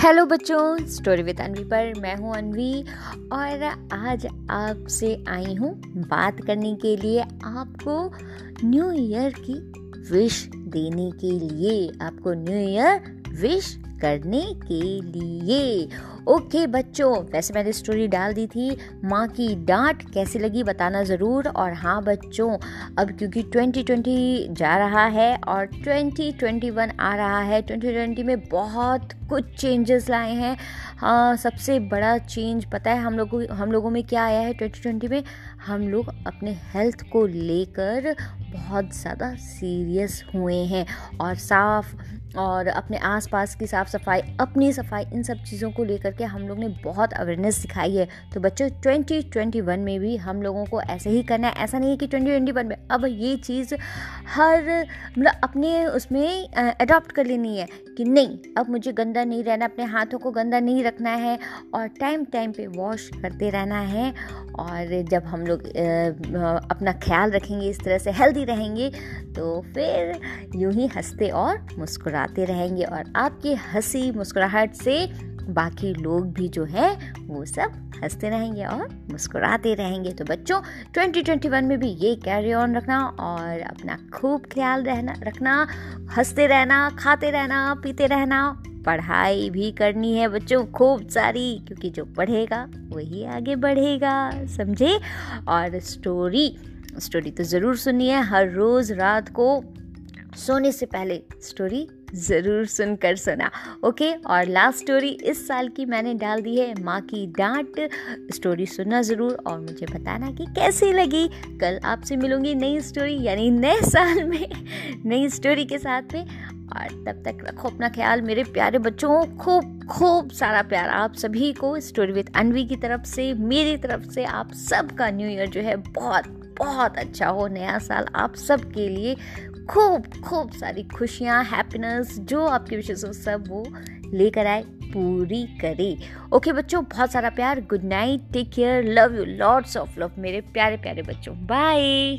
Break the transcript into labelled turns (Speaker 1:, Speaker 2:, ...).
Speaker 1: Hello बच्चों story with अनवी पर मैं हूँ अनवी और आज आपसे आई हूँ बात करने के लिए आपको न्यू ईयर की विश देने के लिए, आपको न्यू ईयर विश करने के लिए। ओके बच्चों, वैसे मैंने स्टोरी डाल दी थी, माँ की डांट कैसी लगी बताना ज़रूर। और हाँ बच्चों, अब क्योंकि 2020 जा रहा है और 2021 आ रहा है 2020 में बहुत कुछ चेंजेस लाए हैं। हाँ सबसे बड़ा चेंज पता है हम लोगों हम लोगों में क्या आया है 2020 में? हम लोग अपने हेल्थ को लेकर बहुत ज़्यादा सीरियस हुए हैं और साफ़ और अपने आसपास की साफ़ सफ़ाई, अपनी सफ़ाई, इन सब चीज़ों को लेकर के हम लोग ने बहुत अवेयरनेस सिखाई है। तो बच्चों 2021 में भी हम लोगों को ऐसे ही करना है। ऐसा नहीं है कि 2021 में, अब ये चीज़ हर मतलब अपने उसमें अडॉप्ट कर लेनी है कि नहीं, अब मुझे गंदा नहीं रहना, अपने हाथों को गंदा नहीं रखना है और टाइम टाइम पे वॉश करते रहना है। और जब हम लोग अपना ख्याल रखेंगे, इस तरह से हेल्दी रहेंगे तो फिर यूँ ही हँसते और मुस्कुराते रहेंगे और आपकी हँसी मुस्कुराहट से बाकी लोग भी जो है, वो सब हँसते रहेंगे और मुस्कुराते रहेंगे। तो बच्चों 2021 में भी ये कैरी ऑन रखना और अपना खूब ख्याल रहना, रखना, हँसते रहना, खाते रहना, पीते रहना, पढ़ाई भी करनी है बच्चों खूब सारी, क्योंकि जो पढ़ेगा, वही आगे बढ़ेगा, समझे? और स्टोरी स्टोरी तो ज़रूर सुनिए, हर रोज़ रात को सोने से पहले स्टोरी ज़रूर सुनकर सुना। ओके और लास्ट स्टोरी इस साल की मैंने डाल दी है, माँ की डांट। स्टोरी सुनना ज़रूर और मुझे बताना कि कैसी लगी। कल आपसे मिलूँगी नई स्टोरी यानी नए साल में, नई स्टोरी के साथ में। और तब तक रखो अपना ख्याल, मेरे प्यारे बच्चों, खूब खूब सारा प्यार आप सभी को। स्टोरी विद अनवी की तरफ़ से, मेरी तरफ़ से, आप सबका न्यू ईयर जो है बहुत बहुत अच्छा हो। नया साल आप सब के लिए खूब खूब सारी खुशियाँ हैप्पीनेस जो आपके विशेष हो, सब वो लेकर आए, पूरी करे। ओके बच्चों, बहुत सारा प्यार। Good night take care love you lords of love मेरे प्यारे प्यारे बच्चों। बाय